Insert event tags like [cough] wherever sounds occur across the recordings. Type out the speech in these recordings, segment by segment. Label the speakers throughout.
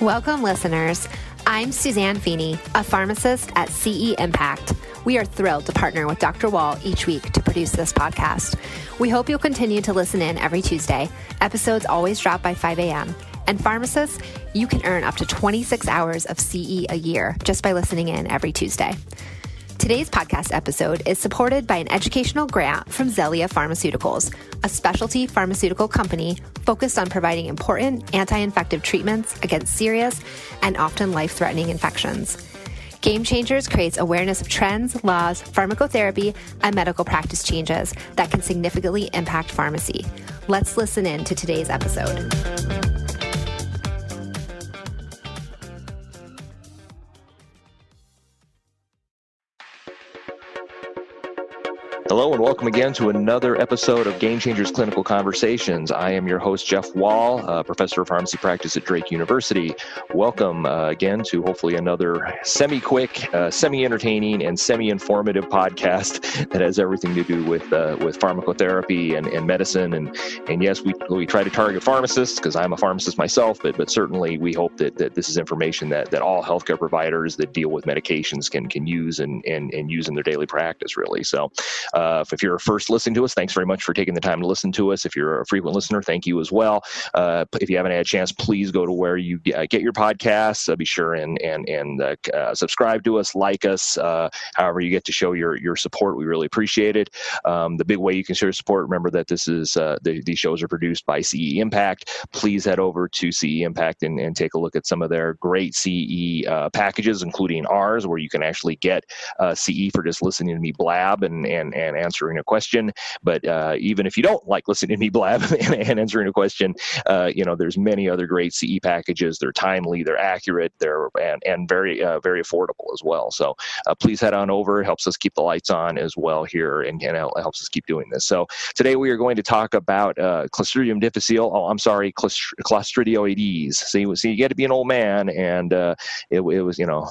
Speaker 1: Welcome, listeners. I'm Suzanne Feeney, a pharmacist at CE Impact. We are thrilled to partner with Dr. Wall each week to produce this podcast. We hope you'll continue to listen in every Tuesday. Episodes always drop by 5 a.m. And pharmacists, you can earn up to 26 hours of CE a year just by listening in every Tuesday. Today's podcast episode is supported by an educational grant from Xellia Pharmaceuticals, a specialty pharmaceutical company focused on providing important anti infective treatments against serious and often life threatening infections. Game Changers creates awareness of trends, laws, pharmacotherapy, and medical practice changes that can significantly impact pharmacy. Let's listen in to today's episode.
Speaker 2: Hello and welcome again to another episode of Game Changers Clinical Conversations. I am your host, Jeff Wall, uh, professor of pharmacy practice at Drake University. Welcome uh, again to hopefully another semi quick, uh, semi entertaining, and semi informative podcast [laughs] that has everything to do with uh, with pharmacotherapy and, and medicine. And, and yes, we, we try to target pharmacists because I'm a pharmacist myself, but, but certainly we hope that, that this is information that, that all healthcare providers that deal with medications can, can use and, and, and use in their daily practice, really. So, uh, if you're first listening to us, thanks very much for taking the time to listen to us. If you're a frequent listener, thank you as well. Uh, if you haven't had a chance, please go to where you get your podcasts. Uh, be sure and and and uh, uh, subscribe to us, like us. Uh, however, you get to show your your support, we really appreciate it. Um, the big way you can show support. Remember that this is the, these shows are produced by CE Impact. Please head over to CE Impact and, and take a look at some of their great CE packages, including ours, where you can actually get CE for just listening to me blab and and and and answering a question. But uh, even if you don't like listening to me blab [laughs] and, answering a question, uh, you know, there's many other great CE packages. They're timely, they're accurate, they're and, and very uh, very affordable as well. So uh, please head on over. It helps us keep the lights on as well here, and, and helps us keep doing this. So today we are going to talk about uh, Clostridium difficile. Oh, I'm sorry, Clostridioides. See, see, you get to be an old man, and uh, it, it, was, you know,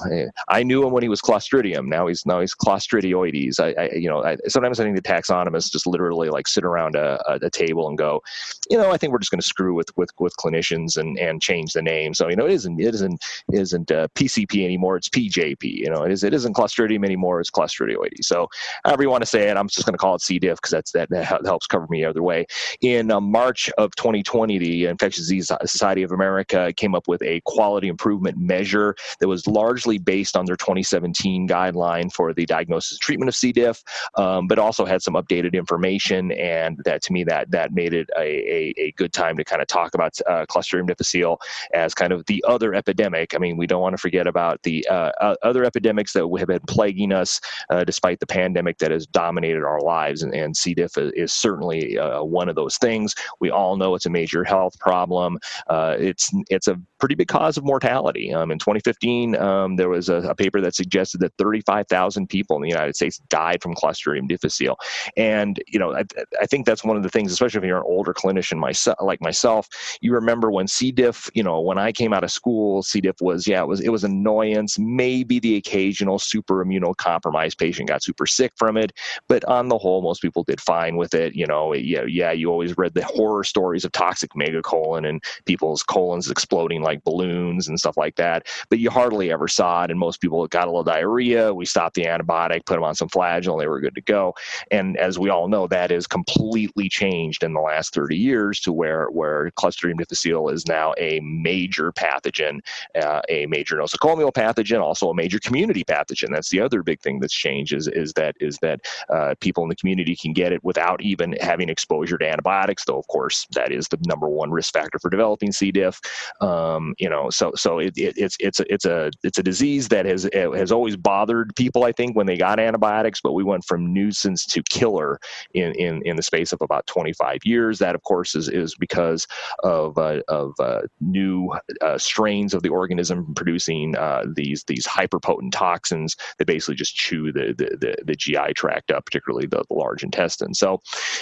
Speaker 2: I knew him when he was Clostridium. Now he's now he's Clostridioides. I, I you know, I, sometimes sometimes I think the taxonomists just literally like sit around a, a, a table and go, you know, I think we're just going to screw with with with clinicians and and change the name. So you know, it isn't it isn't isn't uh, PCP anymore. It's PJP. You know, it is it isn't Clostridium anymore. It's Clostridioides. So however you want to say it, I'm just going to call it C. diff because that's that, that helps cover me either way. In uh, March of 2020, the Infectious Disease Society of America came up with a quality improvement measure that was largely based on their 2017 guideline for the diagnosis and treatment of C. diff, um, but also had some updated information, and that to me that that made it a, a, a good time to kind of talk about uh, Clostridium difficile as kind of the other epidemic. I mean, we don't want to forget about the uh, other epidemics that have been plaguing us uh, despite the pandemic that has dominated our lives, and, and C. diff is, certainly uh, one of those things. We all know it's a major health problem. Uh, it's it's a pretty big cause of mortality. Um, in 2015, um, there was a, a, paper that suggested that 35,000 people in the United States died from Clostridium difficile difficile. And you know, I, I think that's one of the things, especially if you're an older clinician myself, like myself. You remember when C. diff, you know, when I came out of school, C. diff was yeah, it was it was annoyance. Maybe the occasional super immunocompromised patient got super sick from it, but on the whole, most people did fine with it. You know, yeah, yeah, you always read the horror stories of toxic megacolon and people's colons exploding like balloons and stuff like that, but you hardly ever saw it. And most people got a little diarrhea. We stopped the antibiotic, put them on some flagyl, they were good to go. And as we all know, that is completely changed in the last 30 years to where, where Clostridium difficile is now a major pathogen, uh, a major nosocomial pathogen, also a major community pathogen. That's the other big thing that's changed is, is that is that uh, people in the community can get it without even having exposure to antibiotics, though of course that is the number one risk factor for developing C. diff. Um, you know, so so it, it, it's it's a, it's a it's a disease that has has always bothered people. I think when they got antibiotics, but we went from nuisance to killer in, in, in the space of about 25 years. That, of course, is, is because of, uh, of uh, new uh, strains of the organism producing uh, these, these hyperpotent toxins that basically just chew the, the, the, the GI tract up, particularly the, the large intestine. So,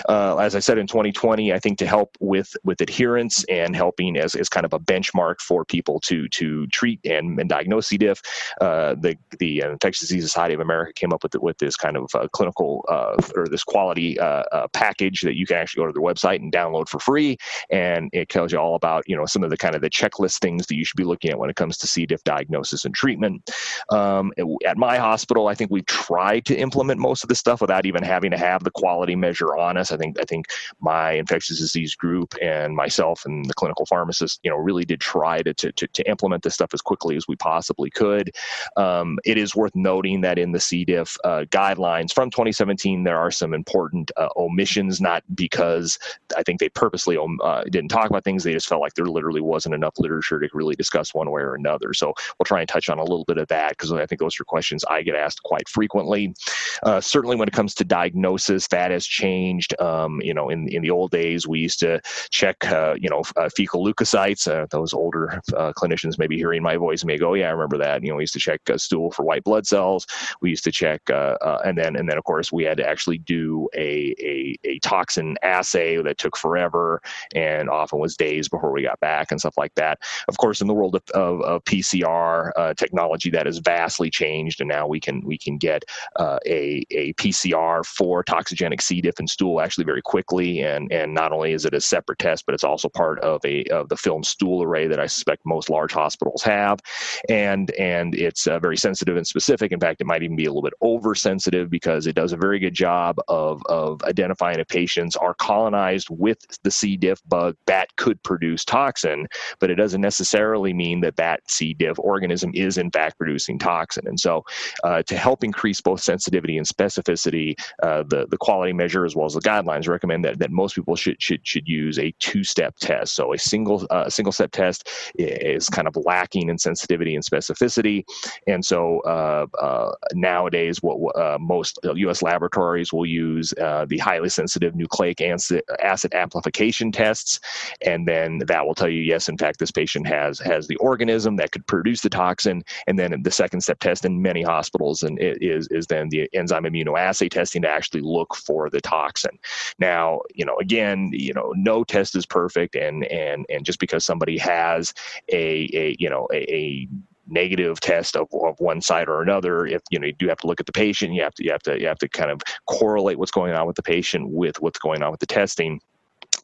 Speaker 2: uh, as I said in 2020, I think to help with, with adherence and helping as, as kind of a benchmark for people to, to treat and, and diagnose C. diff, uh, the, the Infectious Disease Society of America came up with, with this kind of clinical uh, or this quality uh, uh, package that you can actually go to their website and download for free, and it tells you all about you know some of the kind of the checklist things that you should be looking at when it comes to C. diff diagnosis and treatment. Um, at my hospital, I think we've tried to implement most of the stuff without even having to have the quality measure on us. I think I think my infectious disease group and myself and the clinical pharmacist, you know, really did try to to, to implement this stuff as quickly as we possibly could. Um, it is worth noting that in the C. diff uh, guidelines from 2017, there are some important uh, omissions, not because I think they purposely um, uh, didn't talk about things, they just felt like there literally wasn't enough literature to really discuss one way or another. So we'll try and touch on a little bit of that because I think those are questions I get asked quite frequently. Uh, certainly, when it comes to diagnosis, that has changed. Um, you know, in in the old days, we used to check, uh, you know, uh, fecal leukocytes. Uh, those older clinicians may be hearing my voice may go, "Yeah, I remember that." You know, we used to check stool for white blood cells. We used to check, and then and then of course we had to actually do a, a a toxin assay that took forever and often was days before we got back and stuff like that. Of course, in the world of, of, of PCR technology, that has vastly changed, and now we can we can get uh, a, a PCR for toxigenic C. diff and stool actually very quickly. And, and not only is it a separate test, but it's also part of a of the film stool array that I suspect most large hospitals have. And and it's uh, very sensitive and specific. In fact, it might even be a little bit oversensitive because it does a very good job of, of identifying if patients are colonized with the C. diff bug that could produce toxin, but it doesn't necessarily mean that that C. diff organism is in fact producing toxin. And so uh, to help increase both sensitivity and specificity, uh, the, the quality measure as well as the guidelines recommend that, that most people should, should, should use a two-step test. So a single, uh, single step test is kind of lacking in sensitivity and specificity. And so uh, uh, nowadays, what uh, most U.S. laboratories will use uh, the highly sensitive nucleic acid, acid amplification tests, and then that will tell you, yes, in fact, this patient has has the organism that could produce the toxin. And then the second step test in many hospitals and is is then the enzyme immunoassay testing to actually look for the toxin. Now, you know, again, you know, no test is perfect, and and and just because somebody has a a you know a, a negative test of, of one side or another if you know you do have to look at the patient you have to you have to you have to kind of correlate what's going on with the patient with what's going on with the testing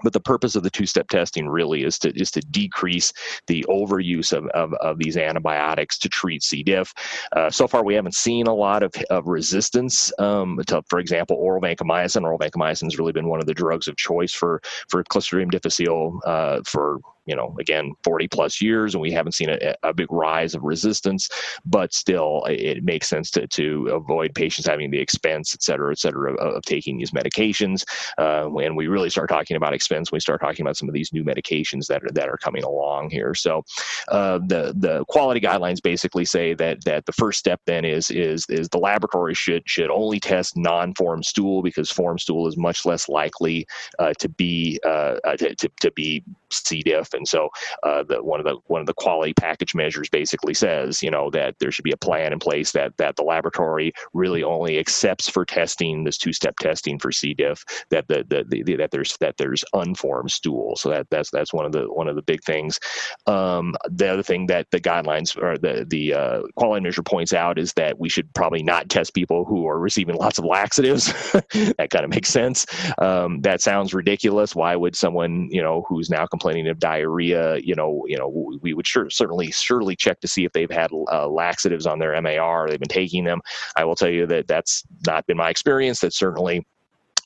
Speaker 2: but the purpose of the two-step testing really is to is to decrease the overuse of, of, of these antibiotics to treat C. diff. Uh, so far, we haven't seen a lot of, of resistance um, to, for example, oral vancomycin. Oral vancomycin has really been one of the drugs of choice for for Clostridium difficile uh, for you know, again, 40 plus years, and we haven't seen a, a big rise of resistance, but still, it makes sense to, to avoid patients having the expense, et cetera, et cetera, of, of taking these medications. Uh, when we really start talking about expense, we start talking about some of these new medications that are, that are coming along here. So, uh, the the quality guidelines basically say that that the first step then is is is the laboratory should should only test non-form stool because form stool is much less likely uh, to be uh, uh, to, to, to be C. diff and so uh, the one of the one of the quality package measures basically says, you know, that there should be a plan in place that that the laboratory really only accepts for testing this two-step testing for C. diff that the, the, the that there's that there's unformed stool. So that that's that's one of the one of the big things. Um, the other thing that the guidelines or the the uh, quality measure points out is that we should probably not test people who are receiving lots of laxatives. [laughs] that kind of makes sense. Um, that sounds ridiculous. Why would someone you know who's now complaining of diarrhea diarrhea, you know, you know, we would sure, certainly surely check to see if they've had uh, laxatives on their MAR. They've been taking them. I will tell you that that's not been my experience. That certainly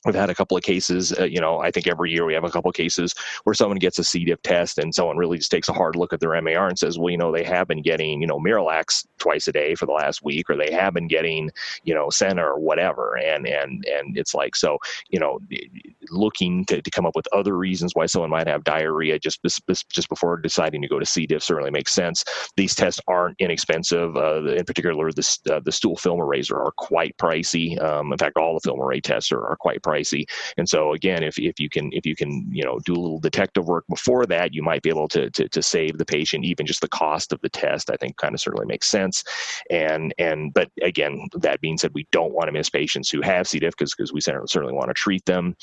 Speaker 2: We've had a couple of cases, uh, you know, I think every year we have a couple of cases where someone gets a C. diff test and someone really just takes a hard look at their MAR and says, well, you know, they have been getting, you know, Miralax twice a day for the last week, or they have been getting, you know, Senna or whatever. And, and, and it's like, so, you know, looking to, to come up with other reasons why someone might have diarrhea just, just before deciding to go to C. diff certainly makes sense. These tests aren't inexpensive. Uh, in particular, the, uh, the stool FilmArray, are quite pricey. Um, in fact, all the FilmArray tests are, are quite pricey pricey. And so again, if, if you can if you can you know do a little detective work before that, you might be able to to, to save the patient even just the cost of the test. I think kind of certainly makes sense. And and but again, that being said, we don't want to miss patients who have C. diff because because we certainly want to treat them.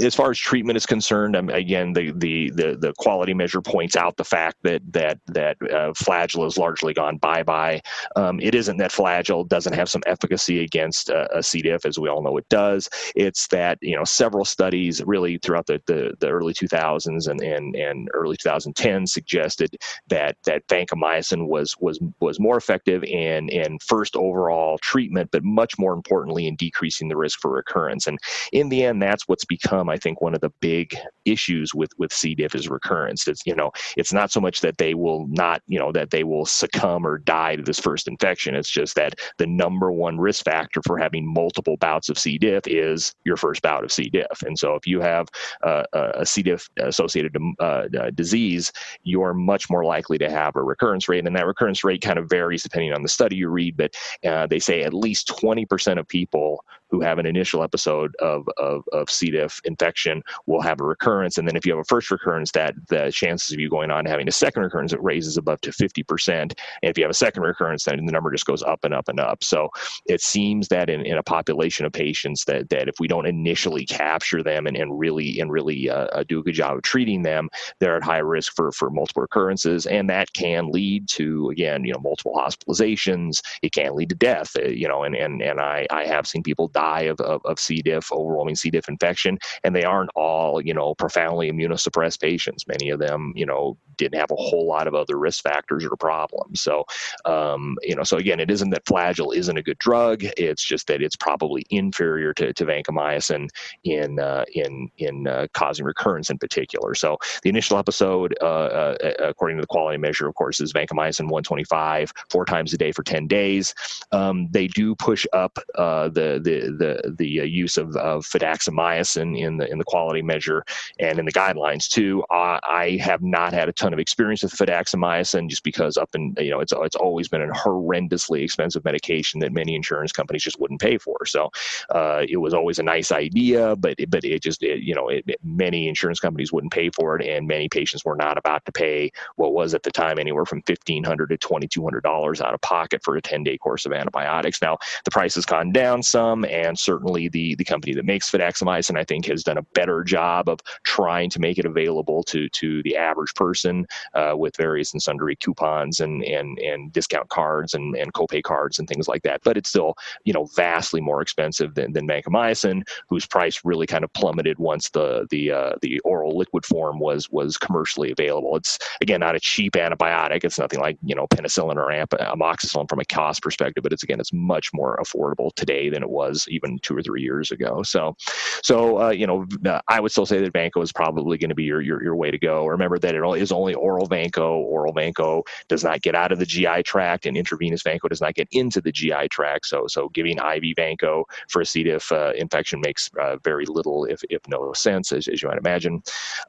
Speaker 2: As far as treatment is concerned, um, again, the, the, the the quality measure points out the fact that that that uh, Flagyl has largely gone bye bye. Um, it isn't that Flagyl doesn't have some efficacy against uh, a C. diff, as we all know it does. It's that you know several studies really throughout the the, the early 2000s and, and and early 2010 suggested that that vancomycin was was was more effective in in first overall treatment, but much more importantly in decreasing the risk for recurrence. And in the end, that's what's become, I think, one of the big issues with with C. diff is recurrence. It's you know, it's not so much that they will not, you know, that they will succumb or die to this first infection. It's just that the number one risk factor for having multiple bouts of C. diff is your first bout of C. diff. And so if you have uh, a C. diff associated uh, uh, disease, you're much more likely to have a recurrence rate. And that recurrence rate kind of varies depending on the study you read, but uh, they say at least 20% of people who have an initial episode of, of, of C. diff infection will have a recurrence. And then if you have a first recurrence, that the chances of you going on having a second recurrence, it raises above to 50%. And if you have a second recurrence, then the number just goes up and up and up. So it seems that in, in a population of patients that, that if we don't initially capture them and, and really and really uh, uh do a good job of treating them, they're at high risk for, for multiple recurrences. And that can lead to, again, you know, multiple hospitalizations. It can lead to death, uh, you know, and, and, and I, I have seen people die die of, of, of C. diff, overwhelming C. diff infection, and they aren't all, you know, profoundly immunosuppressed patients. Many of them, you know, didn't have a whole lot of other risk factors or problems. So, um, you know, so again, it isn't that Flagyl isn't a good drug. It's just that it's probably inferior to, to vancomycin in uh, in in uh, causing recurrence in particular. So the initial episode, uh, uh according to the quality measure, of course, is vancomycin 125 four times a day for 10 days. Um, they do push up uh, the the the the uh, use of, of fidaxomicin in the in the quality measure and in the guidelines too. I have not had a ton of experience with fidaxomicin just because up in you know it's it's always been a horrendously expensive medication that many insurance companies just wouldn't pay for. So uh, it was always a nice idea, but it, but it just it, you know it, many insurance companies wouldn't pay for it, and many patients were not about to pay what was at the time anywhere from fifteen hundred to twenty two hundred dollars out of pocket for a ten day course of antibiotics. Now the price has gone down some, and certainly the the company that makes fidaxomicin I think has done a better job of trying to make it available to to the average person uh, with various and sundry coupons and and and discount cards and and copay cards and things like that. But it's still you know vastly more expensive than than vancomycin, whose price really kind of plummeted once the the uh, the oral liquid form was was commercially available. It's again not a cheap antibiotic. It's nothing like you know penicillin or amoxicillin from a cost perspective, but it's again it's much more affordable today than it was even two or three years ago. So, so uh, you know, I would still say that Vanco is probably going to be your, your your way to go. Remember that it is only oral Vanco. Oral Vanco does not get out of the GI tract, and intravenous Vanco does not get into the GI tract. So, so giving IV Vanco for a C. diff uh, infection makes uh, very little, if if no sense, as, as you might imagine.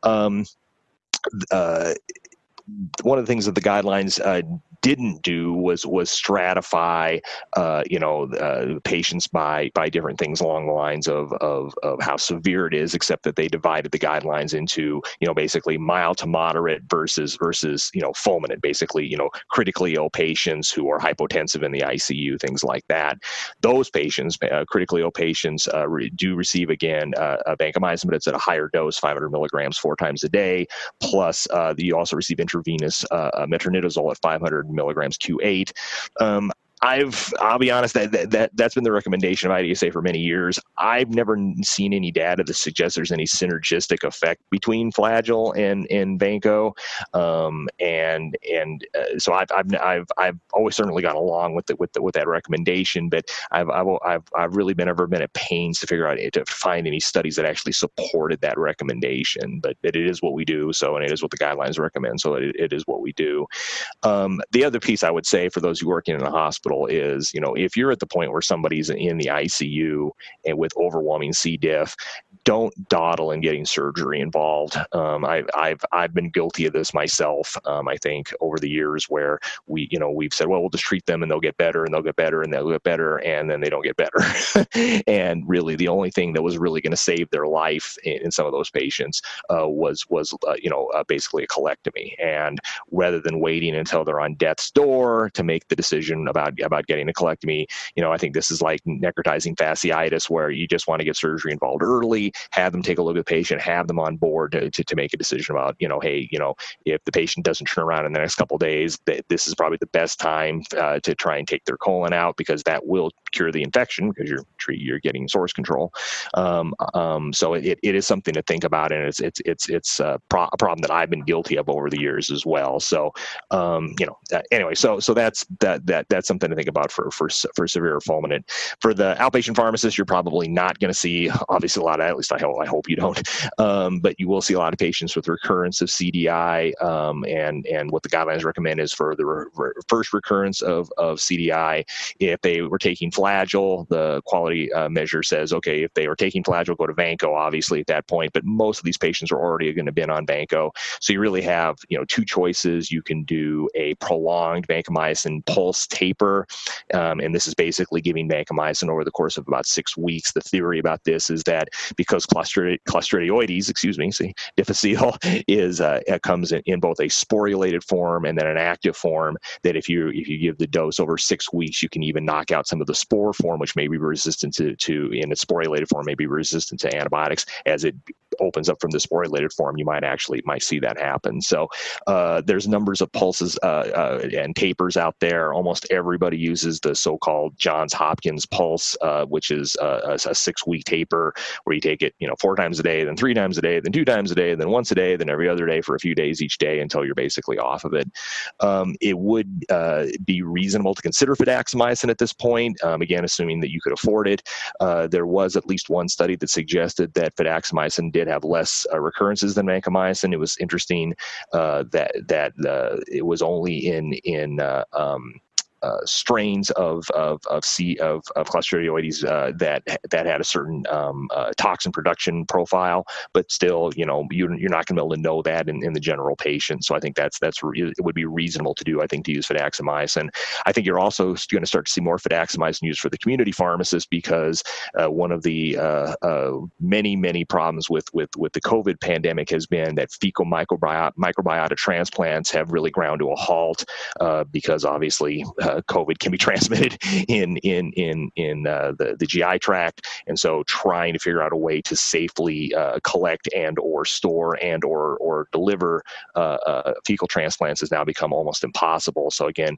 Speaker 2: Um, uh, one of the things that the guidelines uh, didn't do was was stratify, uh, you know, uh, patients by by different things along the lines of, of of how severe it is, except that they divided the guidelines into, you know, basically mild to moderate versus versus you know fulminant, basically, you know, critically ill patients who are hypotensive in the ICU, things like that. Those patients, uh, critically ill patients, uh, re- do receive again uh, vancomycin, but it's at a higher dose, 500 milligrams four times a day. Plus, uh, you also receive intravenous metronidazole at 500 milligrams Q8. Um, I've I'll be honest that, that that that's been the recommendation of IDSA for many years. I've never seen any data that suggests there's any synergistic effect between Flagyl and and Vanco, um, and and uh, so I've, I've I've I've always certainly gone along with the, with the, with that recommendation, but I've, I've I've I've really been ever been at pains to figure out to find any studies that actually supported that recommendation. But it is what we do, so and it is what the guidelines recommend, so it, it is what we do. Um, the other piece I would say for those who working in a hospital hospital is, you know, if you're at the point where somebody's in the ICU and with overwhelming C. diff, don't dawdle in getting surgery involved. Um, I, have I've been guilty of this myself. Um, I think over the years where we, you know, we've said, well, we'll just treat them and they'll get better and they'll get better and they'll get better and then they don't get better. [laughs] and really, the only thing that was really going to save their life in, in, some of those patients uh, was was uh, you know uh, basically a colectomy. And rather than waiting until they're on death's door to make the decision about about getting a colectomy. You know, I think this is like necrotizing fasciitis where you just want to get surgery involved early. Have them take a look at the patient, have them on board to, to, to make a decision about, you know, hey, you know, if the patient doesn't turn around in the next couple days, that this is probably the best time uh, to try and take their colon out because that will cure the infection because you're you're getting source control. Um, um, so it, it is something to think about, and it's it's it's it's a, pro- a, problem that I've been guilty of over the years as well. So um, you know, uh, anyway, so so that's that that that's something to think about for for for severe fulminant. For the outpatient pharmacist, you're probably not going to see obviously a lot of least I hope I hope you don't, [laughs] um, but you will see a lot of patients with recurrence of CDI, um, and and what the guidelines recommend is for the re- re- first recurrence of of CDI, if they were taking Flagyl, the quality uh, measure says okay, if they were taking Flagyl, go to Vanco obviously at that point, but most of these patients are already going to been on Vanco, so you really have you know two choices. You can do a prolonged vancomycin pulse taper, um, and this is basically giving vancomycin over the course of about six weeks. The theory about this is that because clostridioides, excuse me, see, difficile [laughs] is uh, comes in, in both a sporulated form and then an active form. That if you if you give the dose over six weeks, you can even knock out some of the spore form, which may be resistant to to in its sporulated form, may be resistant to antibiotics as it opens up from the sporulated form. You might actually might see that happen. So uh, there's numbers of pulses uh, uh, and tapers out there. Almost everybody uses the so-called Johns Hopkins pulse, uh, which is a, a six-week taper where you take it, you know, four times a day, then three times a day, then two times a day, then once a day, then every other day for a few days each day until you're basically off of it. Um, it would uh, be reasonable to consider fidaxomicin at this point. Um, again, assuming that you could afford it. Uh, there was at least one study that suggested that fidaxomicin did have less uh, recurrences than vancomycin. It was interesting uh, that that uh, it was only in in uh, um, uh, strains of of of C of of Clostridioides uh, that that had a certain um, uh, toxin production profile, but still, you know, you, you're not going to be able to know that in, in the general patient. So I think that's that's re- it would be reasonable to do. I think to use fidaxomicin. I think you're also going to start to see more fidaxomicin used for the community pharmacist because uh, one of the uh, uh, many many problems with with with the COVID pandemic has been that fecal microbiota microbiota transplants have really ground to a halt because obviously uh, COVID can be [laughs] transmitted in in in in uh, the the GI tract, and so trying to figure out a way to safely uh, collect and or store and or or deliver uh, uh, fecal transplants has now become almost impossible. So again,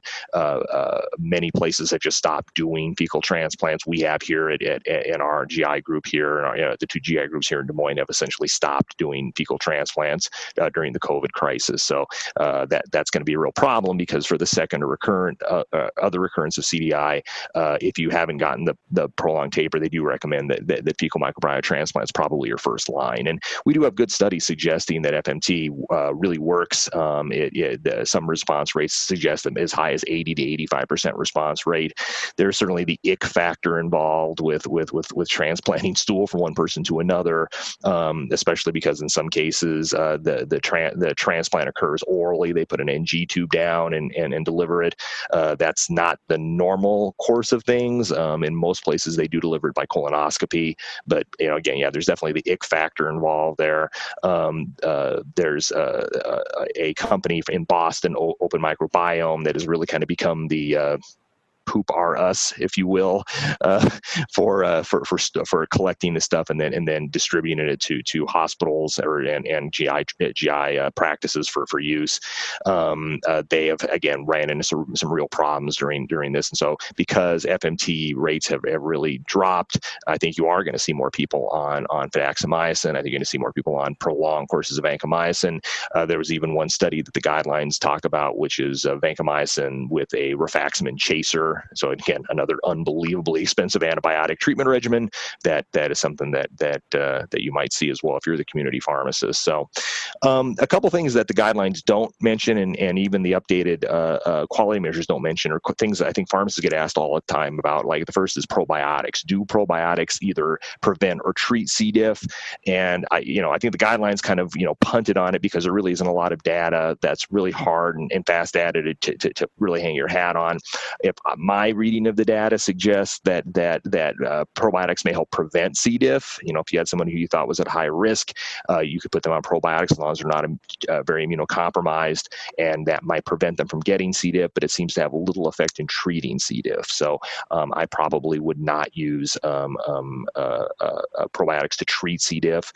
Speaker 2: many places have just stopped doing fecal transplants. We have here at, at, at in our GI group here, our, you know, the two GI groups here in Des Moines have essentially stopped doing fecal transplants during the COVID crisis. So that that's going to be a real problem because for the second or recurrent uh, uh, other recurrence of CDI, uh, if you haven't gotten the, the prolonged taper, they do recommend that, that, that fecal microbiota transplant is probably your first line. And we do have good studies suggesting that FMT uh, really works. Um, it, it, some response rates suggest as high as 80 to 85% response rate. There's certainly the ick factor involved with, with, with, with transplanting [laughs] stool from one person to another, um, especially because in some cases uh, the, the, tra- the transplant occurs orally. They put an NG tube down and, and, and deliver it. Uh, that's not the normal course of things. Um, in most places, they do deliver it by colonoscopy, but you know, again, yeah, there's definitely the ick factor involved there. Um, uh, there's uh, uh a company in Boston, Open Microbiome, that has really kind of become the uh, poop are us, if you will, uh, for, uh, for for for collecting the stuff and then and then distributing it to to hospitals or and, and GI GI uh, practices for for use. Um, uh, they have again ran into some, some real problems during during this, and so because FMT rates have, have really dropped, I think you are going to see more people on on fidaxomicin. I think you're going to see more people on prolonged courses of vancomycin. Uh, there was even one study that the guidelines talk about, which is uh, vancomycin with a rifaximin chaser so again, another unbelievably expensive antibiotic treatment regimen. That that is something that that uh, that you might see as well if you're the community pharmacist. So, um, a couple things that the guidelines don't mention, and, and even the updated uh, uh, quality measures don't mention, are things that I think pharmacists get asked all the time about. Like the first is probiotics. Do probiotics either prevent or treat C. diff? And I, you know, I think the guidelines kind of you know punted on it because there really isn't a lot of data that's really hard and, and fast data to, to, to really hang your hat on. If my reading of the data suggests that that that uh, probiotics may help prevent C. diff. You know, if you had someone who you thought was at high risk, uh, you could put them on probiotics as long as they're not uh, very immunocompromised, and that might prevent them from getting C. diff. But it seems to have little effect in treating C. diff. So um, I probably would not use um, um, uh, uh, probiotics to treat C. diff.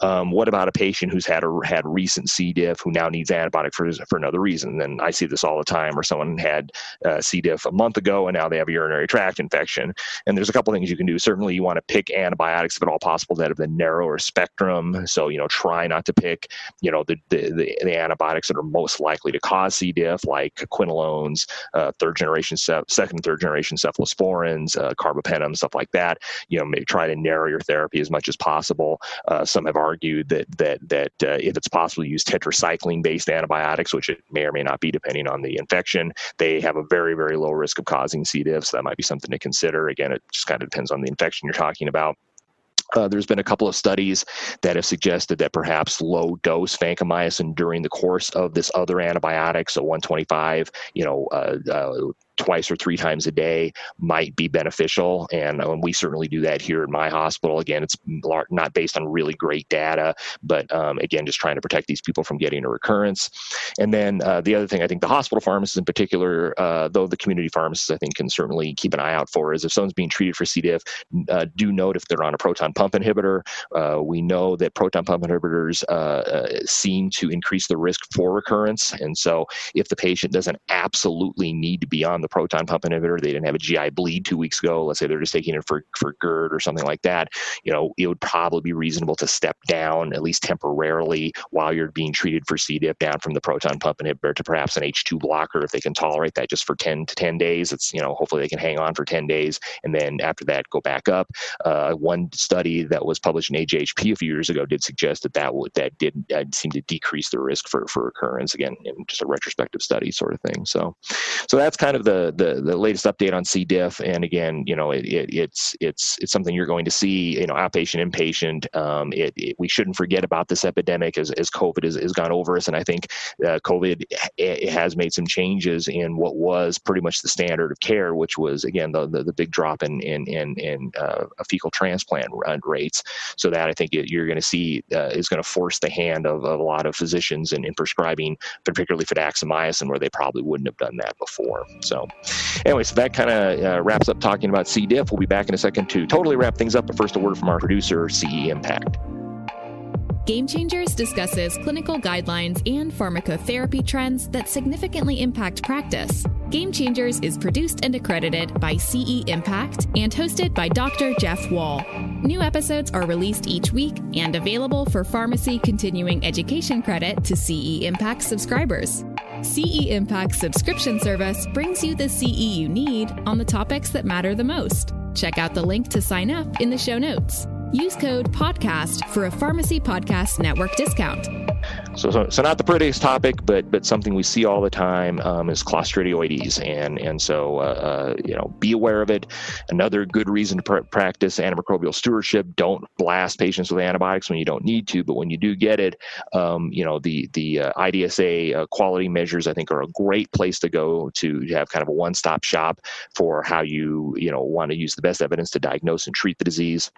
Speaker 2: Um, what about a patient who's had a, had recent C. diff who now needs antibiotic for for another reason? And I see this all the time, where someone had uh, C. diff a month ago and now they have a urinary tract infection. And there's a couple things you can do. Certainly, you want to pick antibiotics if at all possible that have the narrower spectrum. So you know, try not to pick you know the the, the, the antibiotics that are most likely to cause C. diff, like quinolones, uh, third generation, second and third generation cephalosporins, uh, carbapenem, stuff like that. You know, maybe try to narrow your therapy as much as possible. Uh, some have argued that that that uh, if it's possible to use tetracycline based antibiotics, which it may or may not be depending on the infection, they have a very very low risk of causing C. diff. So that might be something to consider. Again, it just kind of depends on the infection you're talking about. Uh, there's been a couple of studies that have suggested that perhaps low dose vancomycin during the course of this other antibiotic, so 125, you know, uh, uh, twice or three times a day might be beneficial. And, and we certainly do that here at my hospital. Again, it's not based on really great data, but um, again, just trying to protect these people from getting a recurrence. And then uh, the other thing I think the hospital pharmacists in particular, uh, though the community pharmacists I think can certainly keep an eye out for, is if someone's being treated for C. diff, uh, do note if they're on a proton pump inhibitor. Uh, we know that proton pump inhibitors uh, uh, seem to increase the risk for recurrence. And so if the patient doesn't absolutely need to be on the the proton pump inhibitor, they didn't have a GI bleed two weeks ago, let's say they're just taking it for, for GERD or something like that, you know, it would probably be reasonable to step down at least temporarily while you're being treated for C. diff down from the proton pump inhibitor to perhaps an H2 blocker if they can tolerate that just for 10 to 10 days. It's, you know, hopefully they can hang on for 10 days and then after that go back up. Uh, one study that was published in AJHP a few years ago did suggest that that would, that did uh, seem to decrease the risk for, for recurrence again in just a retrospective study sort of thing. So, so that's kind of the the the, latest update on C. diff, and again, you know, it, it, it's it's it's something you're going to see, you know, outpatient, inpatient. Um, it, it, we shouldn't forget about this epidemic as, as COVID has, has gone over us, and I think uh, COVID has made some changes in what was pretty much the standard of care, which was again the the, the big drop in in in, in uh, fecal transplant rates. So that I think you're going to see uh, is going to force the hand of, of a lot of physicians in, in prescribing, particularly fidaxomicin, where they probably wouldn't have done that before. So Anyway, so that kind of uh, wraps up talking about C. diff. We'll be back in a second to totally wrap things up. But first, a word from our producer, CE Impact.
Speaker 3: Game Changers discusses clinical guidelines and pharmacotherapy trends that significantly impact practice. Game Changers is produced and accredited by CE Impact and hosted by Dr. Jeff Wall. New episodes are released each week and available for pharmacy continuing education credit to CE Impact subscribers. CE Impact subscription service brings you the CE you need on the topics that matter the most. Check out the link to sign up in the show notes. Use code PODCAST for a Pharmacy Podcast Network discount.
Speaker 2: So, so, so, not the prettiest topic, but but something we see all the time um, is Clostridioides, and and so uh, uh, you know be aware of it. Another good reason to pr- practice antimicrobial stewardship: don't blast patients with antibiotics when you don't need to, but when you do get it, um, you know the the uh, IDSA uh, quality measures I think are a great place to go to have kind of a one-stop shop for how you you know want to use the best evidence to diagnose and treat the disease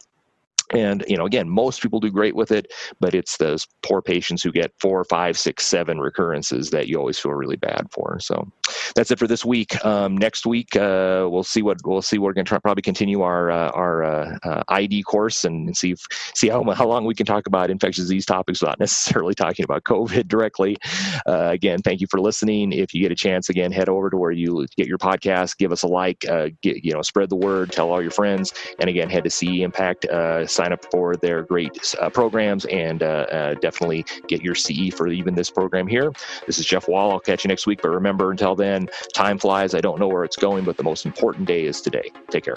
Speaker 2: and you know again most people do great with it but it's those poor patients who get four five six seven recurrences that you always feel really bad for. So that's it for this week. Um, next week uh, we'll see what we'll see we're going to try probably continue our uh, our uh, uh id course and see if, see how, how long we can talk about infectious disease topics without [laughs] necessarily talking about covid directly. Uh, again thank you for listening. If you get a chance again head over to where you get your podcast give us a like uh, get you know spread the word tell all your friends and again head to ce impact sign up for their great uh, programs and uh, uh definitely get your CE for even this program here. This is Jeff Wall. I'll catch you next week. But remember, until then, time flies. I don't know where it's going, but the most important day is today. Take care.